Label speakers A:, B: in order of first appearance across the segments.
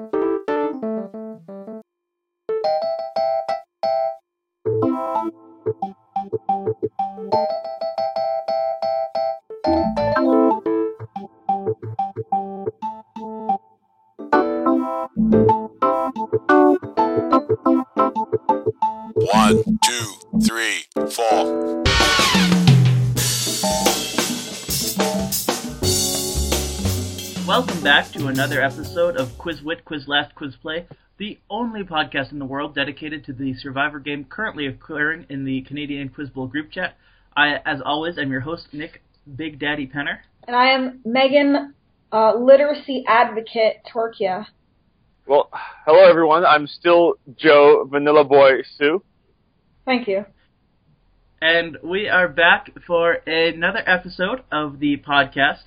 A: One,
B: another episode of Quiz Wit Quiz Last Quiz Play, the only podcast in the world dedicated to the Survivor game currently occurring in the Canadian Quiz Bowl group chat. I, as always, am your host, Nick Big Daddy Penner.
C: And I am Meghan, uh, literacy advocate Torquia.
D: Well, hello everyone. I'm still Joe Vanilla Boy Sue.
C: Thank you.
B: And we are back for another episode of the podcast.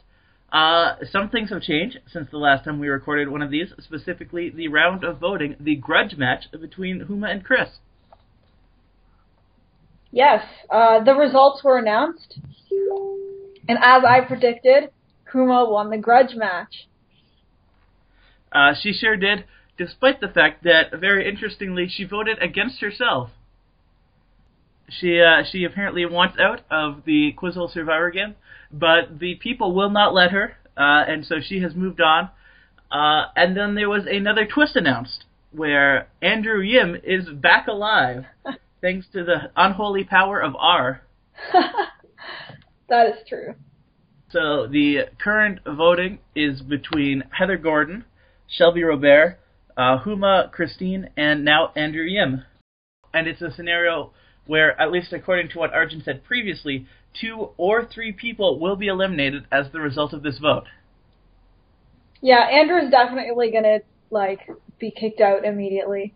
B: Uh, some things have changed since the last time we recorded one of these, specifically the round of voting, the grudge match between Huma and Chris.
C: Yes, uh, the results were announced, and as I predicted, Huma won the grudge match.
B: Uh, she sure did, despite the fact that, very interestingly, she voted against herself. She uh, she apparently wants out of the Quizzle Survivor game, but the people will not let her, uh, and so she has moved on. Uh, and then there was another twist announced where Andrew Yim is back alive, thanks to the unholy power of R.
C: that is true.
B: So the current voting is between Heather Gordon, Shelby Robert, uh, Huma Christine, and now Andrew Yim. And it's a scenario where, at least according to what Arjun said previously, two or three people will be eliminated as the result of this vote.
C: Yeah, Andrew's definitely gonna like be kicked out immediately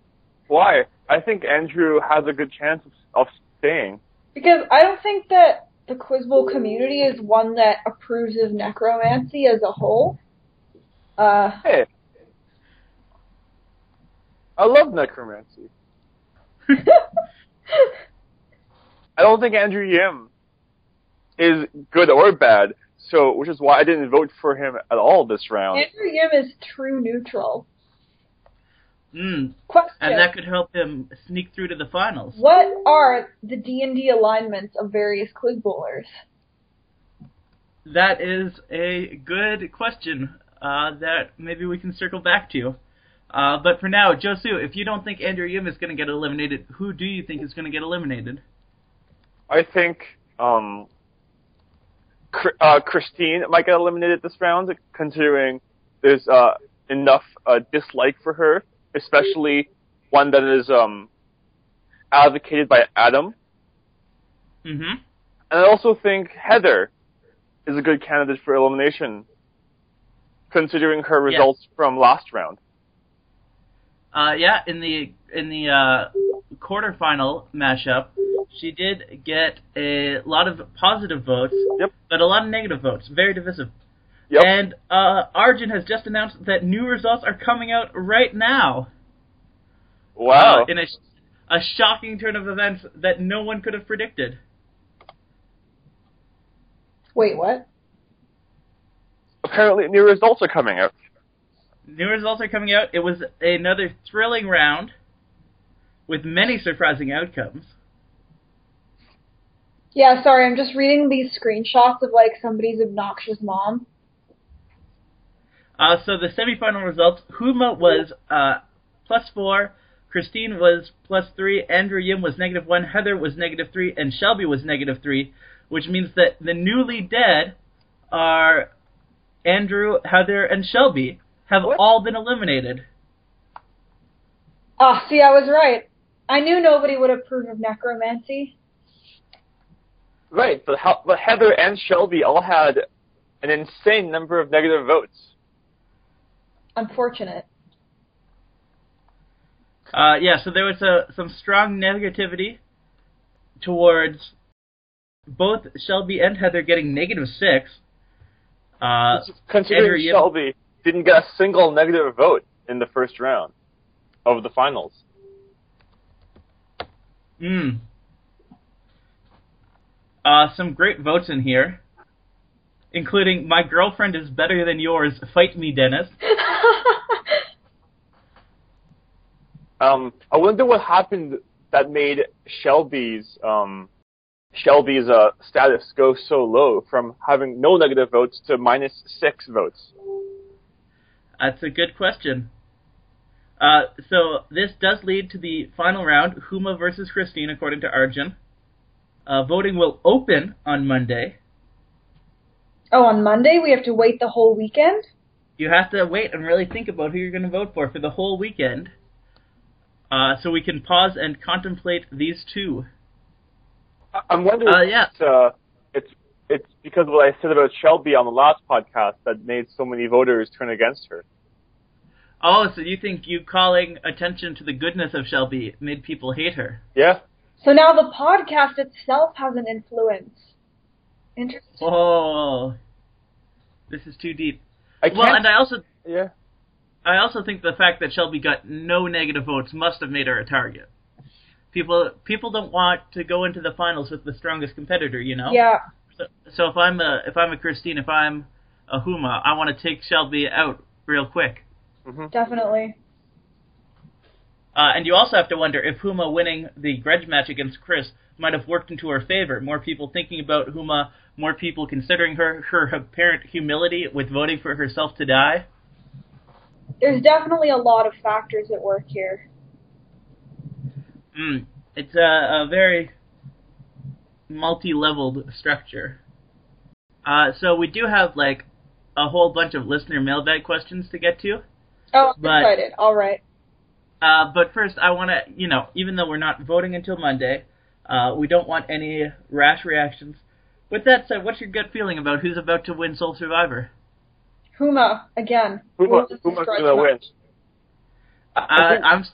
D: Why? I think Andrew has a good chance of, of staying.
C: because I don't think that the Quiz Bowl community is one that approves of necromancy as a whole. Uh,
D: Hey, I love necromancy. I don't think Andrew Yim is good or bad, so which is why I didn't vote for him at all this round.
C: Andrew Yim is true neutral.
B: Mm.
C: Question:
B: And that could help him sneak through to the finals.
C: What are the D and D alignments of various Quiz Bowlers?
B: That is a good question uh, that maybe we can circle back to. Uh, but for now, Josu, if you don't think Andrew Yim is going to get eliminated, who do you think is going to get eliminated?
D: I think um, Chr- uh, Christine might get eliminated this round, considering there's uh, enough uh, dislike for her, especially one that is um, advocated by Adam.
B: Mm-hmm.
D: And I also think Heather is a good candidate for elimination, considering her results from last round.
B: Uh, yeah, in the in the uh, quarterfinal mashup, she did get a lot of positive votes,
D: Yep.
B: but a lot of negative votes. Very divisive.
D: Yep.
B: And uh, Arjun has just announced that new results are coming out right now.
D: wow.
B: Uh, in a, a shocking turn of events that no one could have predicted.
C: Wait, what?
D: Apparently, new results are coming out.
B: New results are coming out. It was another thrilling round with many surprising outcomes.
C: Yeah, sorry, I'm just reading these screenshots of like somebody's obnoxious mom.
B: Uh, so the semifinal results: Huma was uh, plus four, Christine was plus three, Andrew Yim was negative one, Heather was negative three, and Shelby was negative three, which means that the newly dead are Andrew, Heather, and Shelby have
D: What?
B: all been eliminated.
C: Ah, see, I was right. I knew nobody would approve of necromancy.
D: Right, but, how, but Heather and Shelby all had an insane number of negative votes.
C: Unfortunate.
B: Uh, yeah, so there was a, some strong negativity towards both Shelby and Heather getting negative six. Uh,
D: Considering
B: Andrew
D: Shelby didn't get a single negative vote in the first round of the finals.
B: Mm. Uh, some great votes in here, including "My girlfriend is better than yours." Fight me, Dennis.
D: Um, I wonder what happened that made Shelby's um, Shelby's uh, status go so low from having no negative votes to minus six votes.
B: That's a good question. Uh, so this does lead to the final round, Huma versus Christine, according to Arjun. Uh, voting will open on Monday.
C: Oh, on Monday we have to wait the whole weekend.
B: You have to wait and really think about who you're going to vote for for the whole weekend. Uh, so we can pause and contemplate these two.
D: I- I'm wondering.
B: Uh, yeah.
D: If, uh, it's it's because of what I said about Shelby on the last podcast that made so many voters turn against her.
B: Oh, so you think you calling attention to the goodness of Shelby made people hate her?
D: Yeah.
C: So now the podcast itself has an influence. Interesting.
B: Oh, this is too deep.
D: I can't.
B: Well, and I also
D: yeah.
B: I also think the fact that Shelby got no negative votes must have made her a target. People people don't want to go into the finals with the strongest competitor, you know.
C: Yeah.
B: So, so if I'm a if I'm a Christine, if I'm a Huma, I want to take Shelby out real quick.
C: Definitely.
B: Uh, and you also have to wonder if Huma winning the grudge match against Chris might have worked into her favor. More people thinking about Huma, more people considering her her apparent humility with voting for herself to die.
C: There's definitely a lot of factors at work here.
B: Mm, it's a, a very multi-leveled structure. Uh, so we do have like a whole bunch of listener mailbag questions to get to.
C: Oh, I'm
B: But-
C: excited. All right.
B: Uh, but first, I want to, you know, even though we're not voting until Monday, uh, we don't want any rash reactions. With that said, what's your gut feeling about who's about to win Soul Survivor?
C: Huma again.
D: Who,
C: Who's
D: who's gonna win?
C: match?
B: I,
D: think-
B: I'm,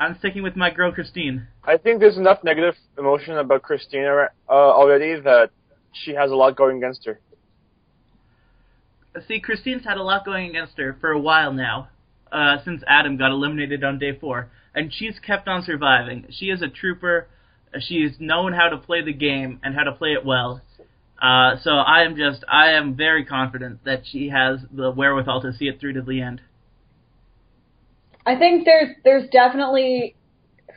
B: I'm sticking with my girl Christine.
D: I think there's enough negative emotion about Christina uh, already that she has a lot going against her.
B: See, Christine's had a lot going against her for a while now, uh, since Adam got eliminated on day four, and she's kept on surviving. She is a trooper. She's known how to play the game and how to play it well. Uh, so I am just, I am very confident that she has the wherewithal to see it through to the end.
C: I think there's there's definitely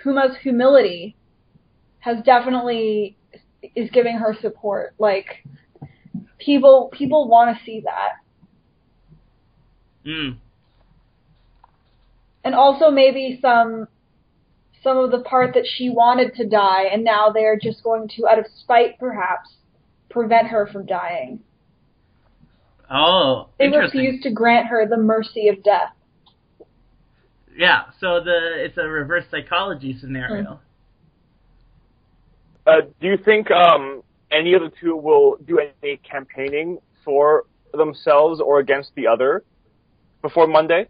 C: Huma's humility has definitely is giving her support. Like people people want to see that.
B: Mm.
C: And also maybe some some of the part that she wanted to die and now they're just going to out of spite perhaps prevent her from dying.
B: Oh,
C: They
B: interesting.
C: refuse to grant her the mercy of death.
B: Yeah, so the it's a reverse psychology scenario.
D: Uh, do you think um, any of the two will do any campaigning for themselves or against the other before Monday?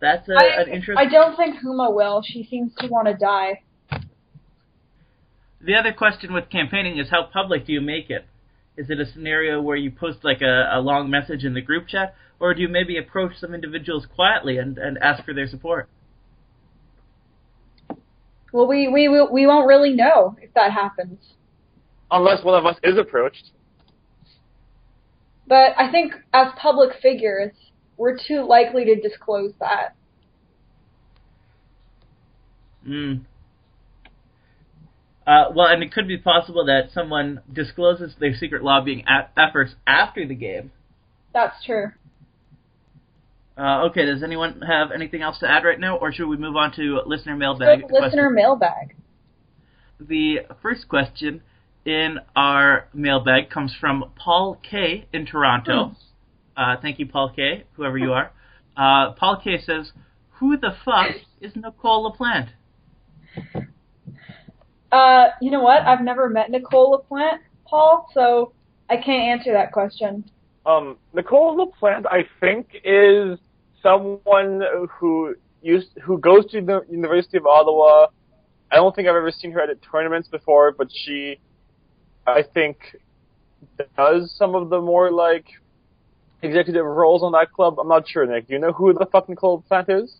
B: That's a,
C: I,
B: an interesting.
C: I don't think Huma will. She seems to want to die.
B: The other question with campaigning is how public do you make it? Is it a scenario where you post like a, a long message in the group chat, or do you maybe approach some individuals quietly and, and ask for their support?
C: Well, we we we won't really know if that happens.
D: Unless one of us is approached.
C: But I think as public figures, we're too likely to disclose that.
B: Mm. Uh, well, and it could be possible that someone discloses their secret lobbying a- efforts after the game.
C: That's true.
B: Uh, okay, does anyone have anything else to add right now, or should we move on to listener mailbag?
C: listener
B: questions?
C: mailbag.
B: The first question in our mailbag comes from Paul K. in Toronto. Uh, thank you, Paul K., whoever you are. Uh, Paul K. says, Who the fuck is Nicole LaPlante?
C: Uh, you know what? I've never met Nicole LaPlante, Paul, so I can't answer that question.
D: Um, Nicole LaPlante, I think, is someone who used who goes to the University of Ottawa. I don't think I've ever seen her at tournaments before, but she, I think, does some of the more like executive roles on that club. I'm not sure, Nick. Do you know who the fuck Nicole LaPlante is?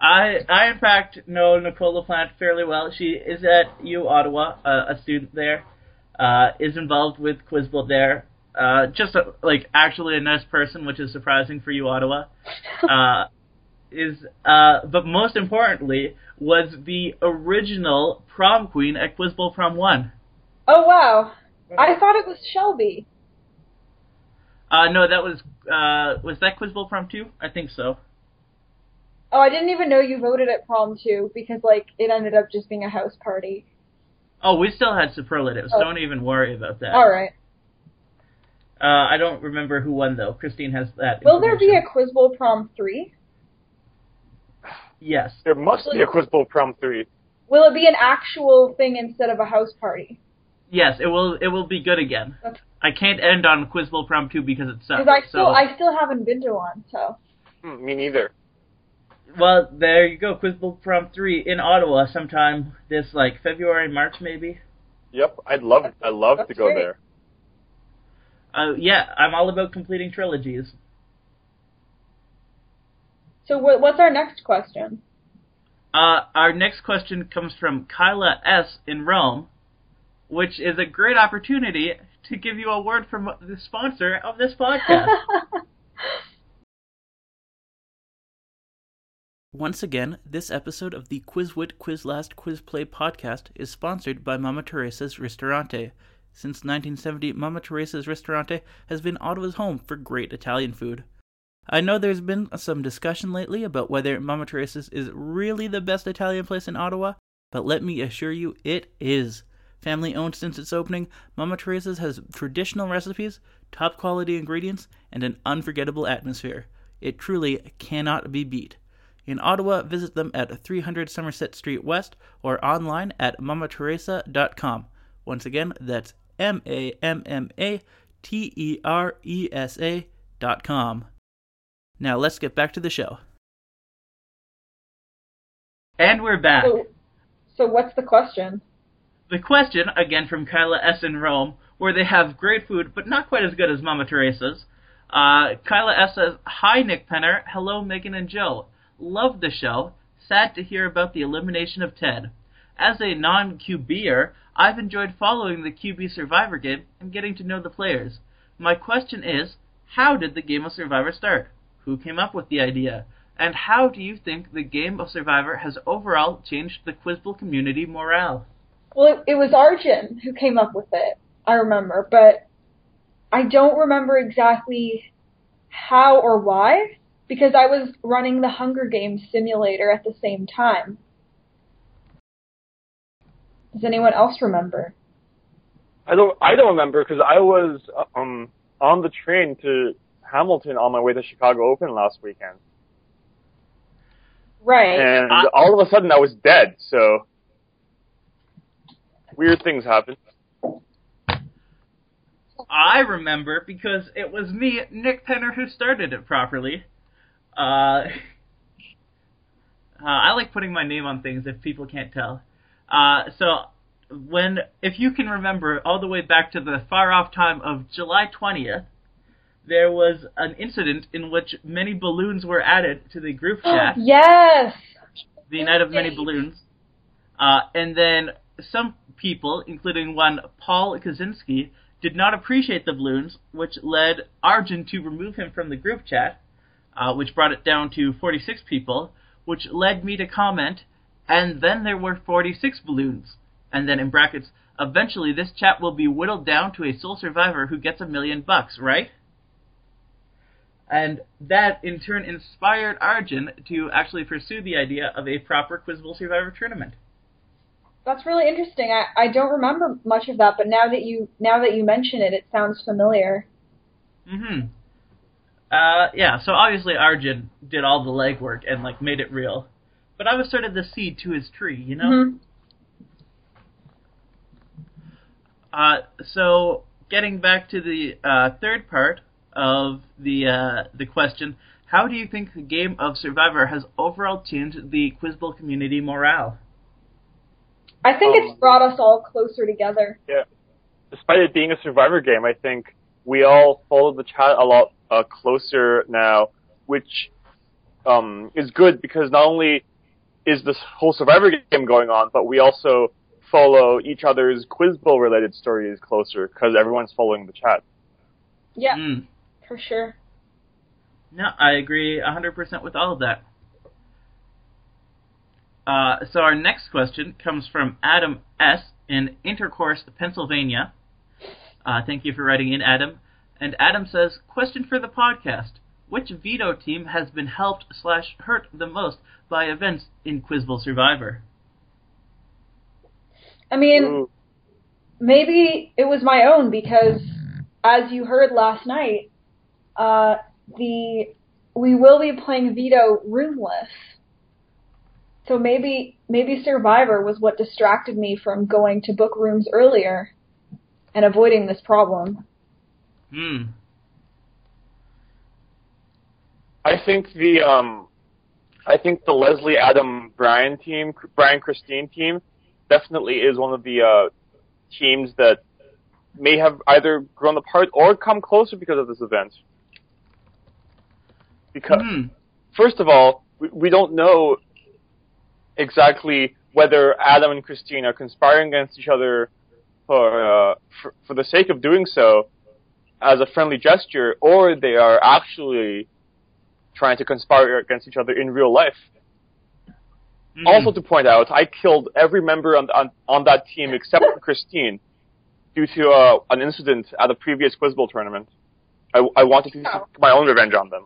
B: I, I in fact know Nicole LaPlante fairly well. She is at U Ottawa, uh, a student there, uh, is involved with Quizbowl there. Uh, just a, like actually a nice person, which is surprising for U Ottawa. Uh, is, uh, but most importantly, was the original prom queen at Quiz Bowl Prom 1.
C: Oh wow. I thought it was Shelby.
B: Uh, no, that was, uh, was that Quiz Bowl Prom 2? I think so.
C: Oh, I didn't even know you voted at prom two because like it ended up just being a house party.
B: Oh, we still had superlatives.
C: Oh.
B: Don't even worry about that.
C: All right.
B: Uh, I don't remember who won though. Christine has that.
C: Will there be a. Quiz Bowl prom three?
B: Yes.
D: There must be a Quiz Bowl Prom 3.
C: Will it be an actual thing instead of a house party?
B: Yes, it will. It will be good again.
C: That's-
B: I can't end on Quiz Bowl Prom 2 because it sucks.
C: Because I still
B: so,
C: I still haven't been to one, so
D: Hmm, me neither.
B: well, there you go. Quiz Bowl Prom 3 in Ottawa sometime this like February, March maybe.
D: Yep, I'd love I'd love to go
C: great.
D: there.
B: Uh, yeah, I'm all about completing trilogies.
C: so what's our next question?
B: Uh, our next question comes from Kyla S. in Rome, which is a great opportunity to give you a word from the sponsor of this podcast. Once again, this episode of the Quizwit Quizlast Quizplay podcast is sponsored by Mamma Teresa's Ristorante. Since 1970, Mamma Teresa's Ristorante has been Ottawa's home for great Italian food. I know there's been some discussion lately about whether Mamma Teresa's is really the best Italian place in Ottawa, but let me assure you it is. Family owned since its opening, Mamma Teresa's has traditional recipes, top quality ingredients, and an unforgettable atmosphere. It truly cannot be beat. In Ottawa, visit them at 300 Somerset Street West or online at mammateresa.com. Once again, that's M A M M A T E R E S A dot com. Now let's get back to the show. And we're back.
C: so, so what's the question?
B: The question, again from Kyla S. in Rome, where they have great food, but not quite as good as Mamma Teresa's. Uh, Kyla S. says, Hi, Nick Penner. Hello, Meghan and Joe. Love the show. Sad to hear about the elimination of Ted. As a non QBer, I've enjoyed following the QB Survivor game and getting to know the players. My question is, how did the game of Survivor start? Who came up with the idea? And how do you think the game of Survivor has overall changed the Quizbowl community morale?
C: Well, it, it was Arjun who came up with it. I remember, but I don't remember exactly how or why because I was running the Hunger Games simulator at the same time. Does anyone else remember?
D: I don't I don't remember because I was um on the train to Hamilton on my way to Chicago Open last weekend,
C: Right.
D: and
B: I-
D: all of a sudden I was dead. So weird things happen.
B: I remember because it was me, Nick Penner, who started it properly. Uh, uh, I like putting my name on things if people can't tell. Uh, so when, if you can remember, all the way back to the far off time of July 20th, there was an incident in which many balloons were added to the group chat.
C: yes.
B: the Night of Many Balloons. Uh, and then some people, including one Paul Kaczynski, did not appreciate the balloons, which led Arjun to remove him from the group chat, uh, which brought it down to 46 people, which led me to comment, and then there were 46 balloons. And then in brackets, eventually this chat will be whittled down to a sole survivor who gets a million bucks, right? And that in turn inspired Arjun to actually pursue the idea of a proper Quiz Bowl Survivor tournament.
C: That's really interesting. I, I don't remember much of that, but now that you now that you mention it, it sounds familiar.
B: hmm Uh, yeah, so obviously Arjun did all the legwork and like made it real. But I was sort of the seed to his tree, you know?
C: Mhm.
B: Uh, so getting back to the uh, third part of the uh, the question, how do you think the game of Survivor has overall changed the Quiz Bowl community morale?
C: I think
D: Um,
C: it's brought us all closer together.
D: Yeah. Despite it being a survivor game, I think we all follow the chat a lot uh, closer now, which um, is good because not only is this whole survivor game going on, but we also follow each other's Quiz Bowl related stories closer because everyone's following the chat.
C: Yeah,
B: Mm.
C: for sure.
B: No, I agree 100% with all of that. Uh, so our next question comes from Adam S. in Intercourse, Pennsylvania. Uh, thank you for writing in, Adam. And Adam says, question for the podcast. Which veto team has been helped slash hurt the most by events in Quizville Survivor?
C: I mean,
D: Ooh.
C: maybe it was my own because, as you heard last night, uh, the we will be playing Veto roomless. So maybe maybe Survivor was what distracted me from going to book rooms earlier and avoiding this problem.
B: Hmm.
D: I think the um, I think the Leslie Adam Brian team, Brian Christine team, definitely is one of the uh, teams that may have either grown apart or come closer because of this event. Because
B: Hmm.
D: first of all, we, we don't know exactly whether Adam and Christine are conspiring against each other for, uh, for for the sake of doing so as a friendly gesture, or they are actually trying to conspire against each other in real life.
B: Hmm.
D: Also, to point out, I killed every member on on, on that team except for Christine due to uh, an incident at a previous Quiz Bowl tournament. I, I wanted to
C: Oh.
D: take my own revenge on them.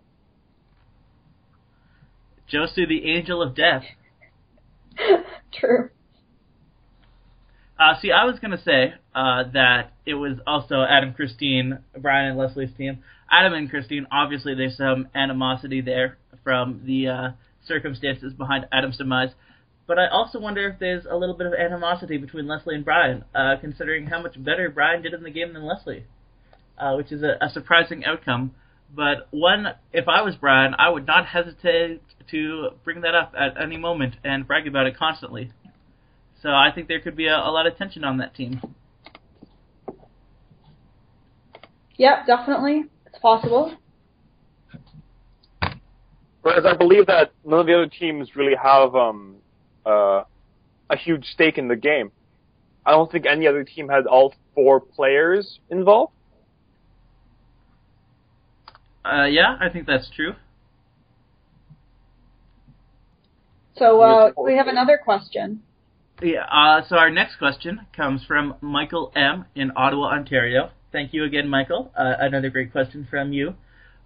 B: Josu, the angel of death.
C: True.
B: Uh, see, I was gonna say uh, that it was also Adam, Christine, Brian, and Leslie's team. Adam and Christine, obviously, there's some animosity there from the uh, circumstances behind Adam's demise. But I also wonder if there's a little bit of animosity between Leslie and Brian, uh, considering how much better Brian did in the game than Leslie, uh, which is a, a surprising outcome. But one, if I was Brian, I would not hesitate to bring that up at any moment and brag about it constantly. So I think there could be a, a lot of tension on that team.
C: Yep, definitely. It's possible.
D: Whereas I believe that none of the other teams really have um, uh, a huge stake in the game. I don't think any other team had all four players involved.
B: Uh, yeah, I think that's true.
C: So uh, we have another question.
B: Yeah. Uh, so our next question comes from Michael M in Ottawa, Ontario. Thank you again, Michael. Uh, another great question from you.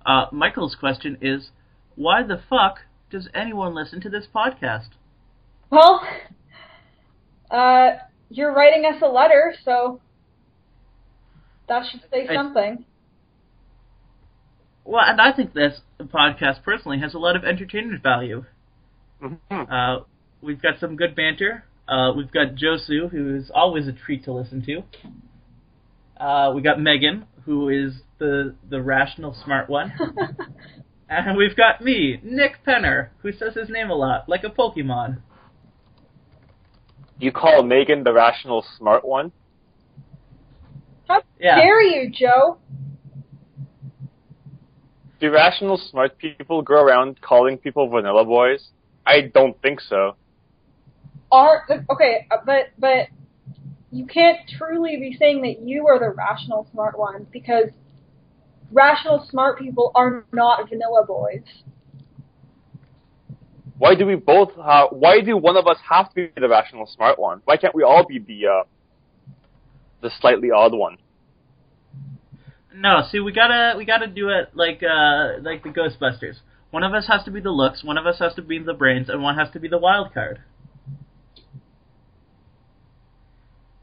B: Uh, Michael's question is, why the fuck does anyone listen to this podcast?
C: Well, uh, you're writing us a letter, so that should say
B: I-
C: something.
B: Well, and I think this podcast personally has a lot of entertainment value.
D: Mhm.
B: Uh, we've got some good banter. Uh, we've got Josu, who is always a treat to listen to. Uh, we got Meghan, who is the the rational, smart one. And we've got me, Nick Penner, who says his name a lot, like a Pokemon.
D: You call Meghan the rational smart one?
C: How
B: Yeah.
C: dare you, Joe?
D: Do rational smart people go around calling people vanilla boys? I don't think so.
C: Are okay, uh, but but you can't truly be saying that you are the rational smart one because rational smart people are not vanilla boys.
D: Why do we both have, why do one of us have to be the rational smart one? Why can't we all be the, uh, the slightly odd one?
B: No, see, we gotta we gotta do it like uh like the Ghostbusters. One of us has to be the looks, one of us has to be the brains, and one has to be the wild card.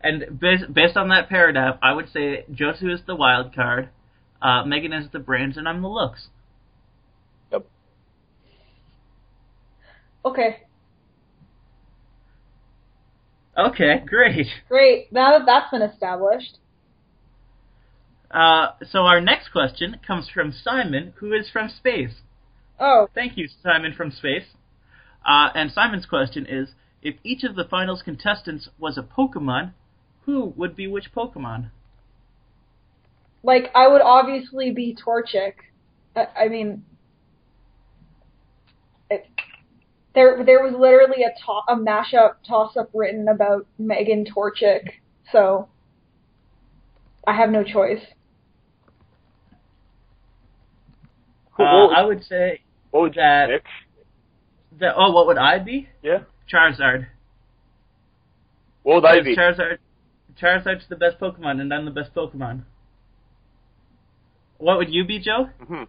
B: And based based on that paradigm, I would say Josu is the wild card, uh, Meghan is the brains, and I'm the looks.
D: Yep.
C: Okay,
B: Okay, great.
C: great. Now that that's been established.
B: Uh, so our next question comes from Simon, who is from space.
C: Oh,
B: Thank you, Simon from space. Uh, and Simon's question is: If each of the finals contestants was a Pokemon, who would be which Pokemon?
C: like I would obviously be Torchic. I, I mean, it, there there was literally a to- a mashup toss up written about Meghan Torchic, so I have no choice.
B: Uh, I would say
D: what would you
B: that-
D: pick?
B: that. Oh, what would I be?
D: Yeah.
B: Charizard.
D: What would I be?
B: Charizard. Charizard's the best Pokemon, and I'm the best Pokemon. What would you be, Joe?
D: hmm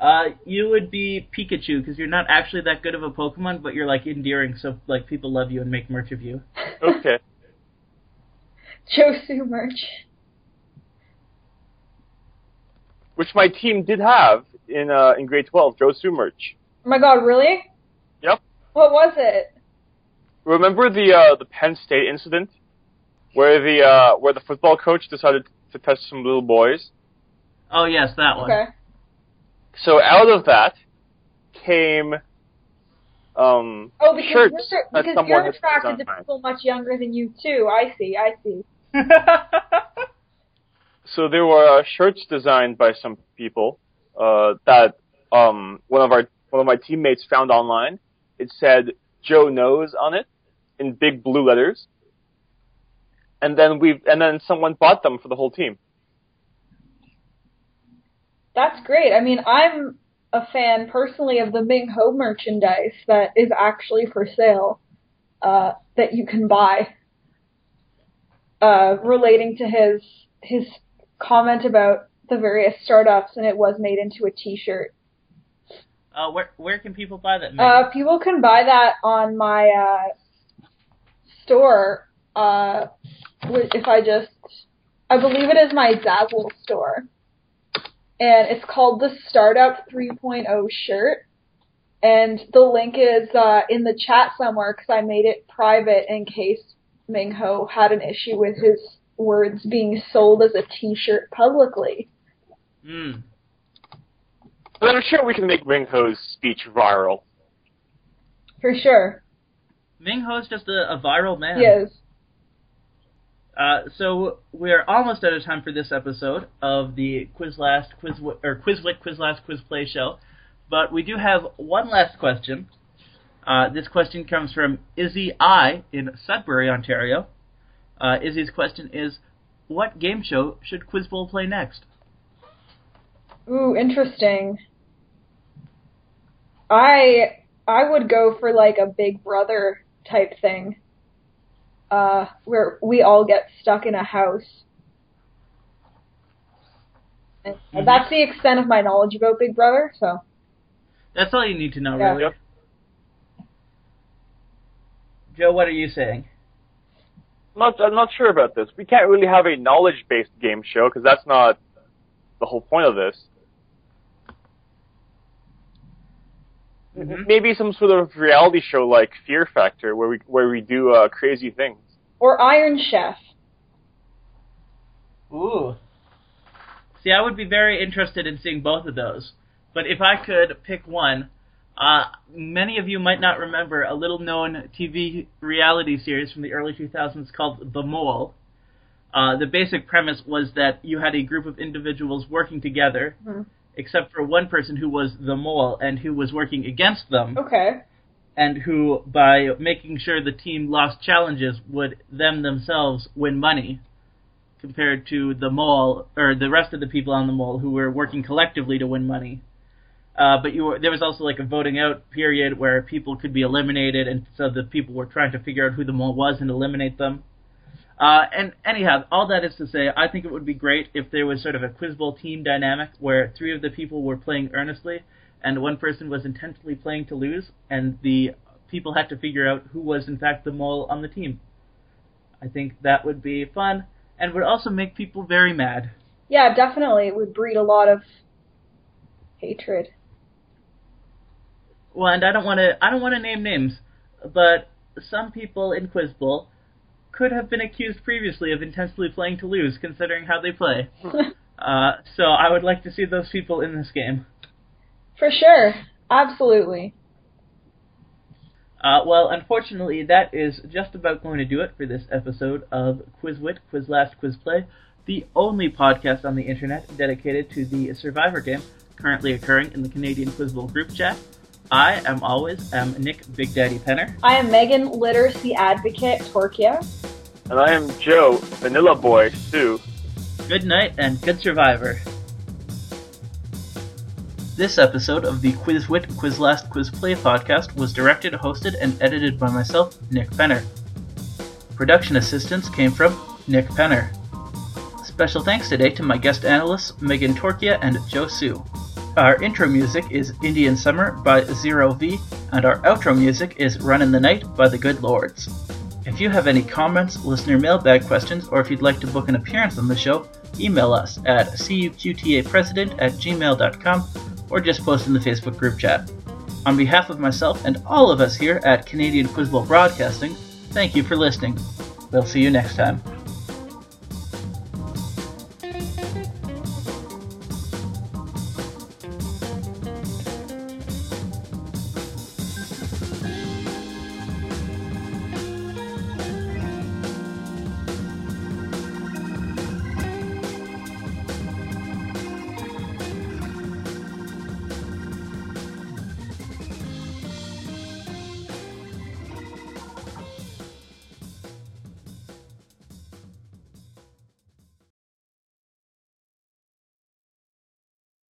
B: Uh, you would be Pikachu because you're not actually that good of a Pokemon, but you're like endearing, so like people love you and make merch of you.
D: Okay.
C: Josu merch.
D: Which my team did have in uh, in grade 12, Josu merch.
C: Oh my god, really?
D: Yep.
C: What was it?
D: Remember the uh, the Penn State incident where the uh, where the football coach decided to touch some little boys?
B: Oh yes, that one.
C: Okay.
D: So out of that came um,
C: Oh, because
D: shirts
C: you're, because you're attracted to people much younger than you too. I see. I see.
D: So there were shirts designed by some people uh, that um, one of our one of my teammates found online. It said Joe knows on it in big blue letters, and then we and then someone bought them for the whole team.
C: That's great. I mean, I'm a fan personally of the Ming Ho merchandise that is actually for sale, uh, that you can buy. Uh, relating to his his comment about the various startups, and it was made into a T-shirt.
B: uh, where where can people buy that?
C: Uh, people can buy that on my uh, store. Uh, if I just, I believe it is my Zazzle store, and it's called the Startup 3.0 shirt. And the link is uh, in the chat somewhere because I made it private in case Ming Ho had an issue with his words being sold as a T-shirt publicly.
B: Mm.
D: But I'm sure we can make Ming Ho's speech viral.
C: For sure.
B: Ming Ho's just a, a viral man.
C: He is.
B: Uh, so we're almost out of time for this episode of the Quizlast Quiz or Quizwit Quizlast Quiz Last Quiz Play show, but we do have one last question. Uh, this question comes from Izzy I in Sudbury, Ontario. Uh, Izzy's question is, what game show should Quiz Bowl play next?
C: Ooh, interesting. I I would go for like a Big Brother type thing, uh, where we all get stuck in a house. And
B: Mhm.
C: That's the extent of my knowledge about Big Brother. So
B: That's all you need to know,
C: Yeah.
B: really. Joe, what are you saying?
D: I'm not, I'm not sure about this. We can't really have a knowledge-based game show because that's not the whole point of this.
B: Mhm.
D: Maybe some sort of reality show like Fear Factor, where we where we do uh, crazy things.
C: or Iron Chef.
B: Ooh. See, I would be very interested in seeing both of those. But if I could pick one, uh, many of you might not remember a little known TV reality series from the early 2000s called The Mole. Uh, the basic premise was that you had a group of individuals working together,
C: Mhm.
B: except for one person who was the mole and who was working against them
C: Okay.
B: and who, by making sure the team lost challenges, would them themselves win money, compared to the mole or the rest of the people on the mole who were working collectively to win money. Uh, but you were, there was also like a voting out period where people could be eliminated, and so the people were trying to figure out who the mole was and eliminate them. Uh, and anyhow, all that is to say, I think it would be great if there was sort of a Quiz Bowl team dynamic where three of the people were playing earnestly, and one person was intentionally playing to lose, and the people had to figure out who was in fact the mole on the team. I think that would be fun, and would also make people very mad.
C: Yeah, definitely. It would breed a lot of hatred.
B: Well, and I don't want to I don't want to name names, but some people in Quiz Bowl could have been accused previously of intensely playing to lose, considering how they play. Uh, so I would like to see those people in this game.
C: For sure. Absolutely.
B: Uh, well, unfortunately, that is just about going to do it for this episode of Quizwit, Quiz Last, Quiz Play, the only podcast on the internet dedicated to the Survivor game currently occurring in the Canadian Quiz Bowl group chat. I am always am Nick Big Daddy Penner.
C: I am Meghan, literacy advocate, Torquia.
D: And I am Joe, Vanilla Boy Sue.
B: Good night and good Survivor. This episode of the Quizwit Quizlast Quiz Last Quiz Play podcast was directed, hosted, and edited by myself, Nick Penner. Production assistance came from Nick Penner. Special thanks today to my guest analysts Meghan Torkia and Joe Sue. Our intro music is Indian Summer by Zero V, and our outro music is Run in the Night by the Good Lords. If you have any comments, listener mailbag questions, or if you'd like to book an appearance on the show, email us at cuqtapresident at gmail.com or just post in the Facebook group chat. On behalf of myself and all of us here at Canadian Quiz Bowl Broadcasting, thank you for listening. We'll see you next time.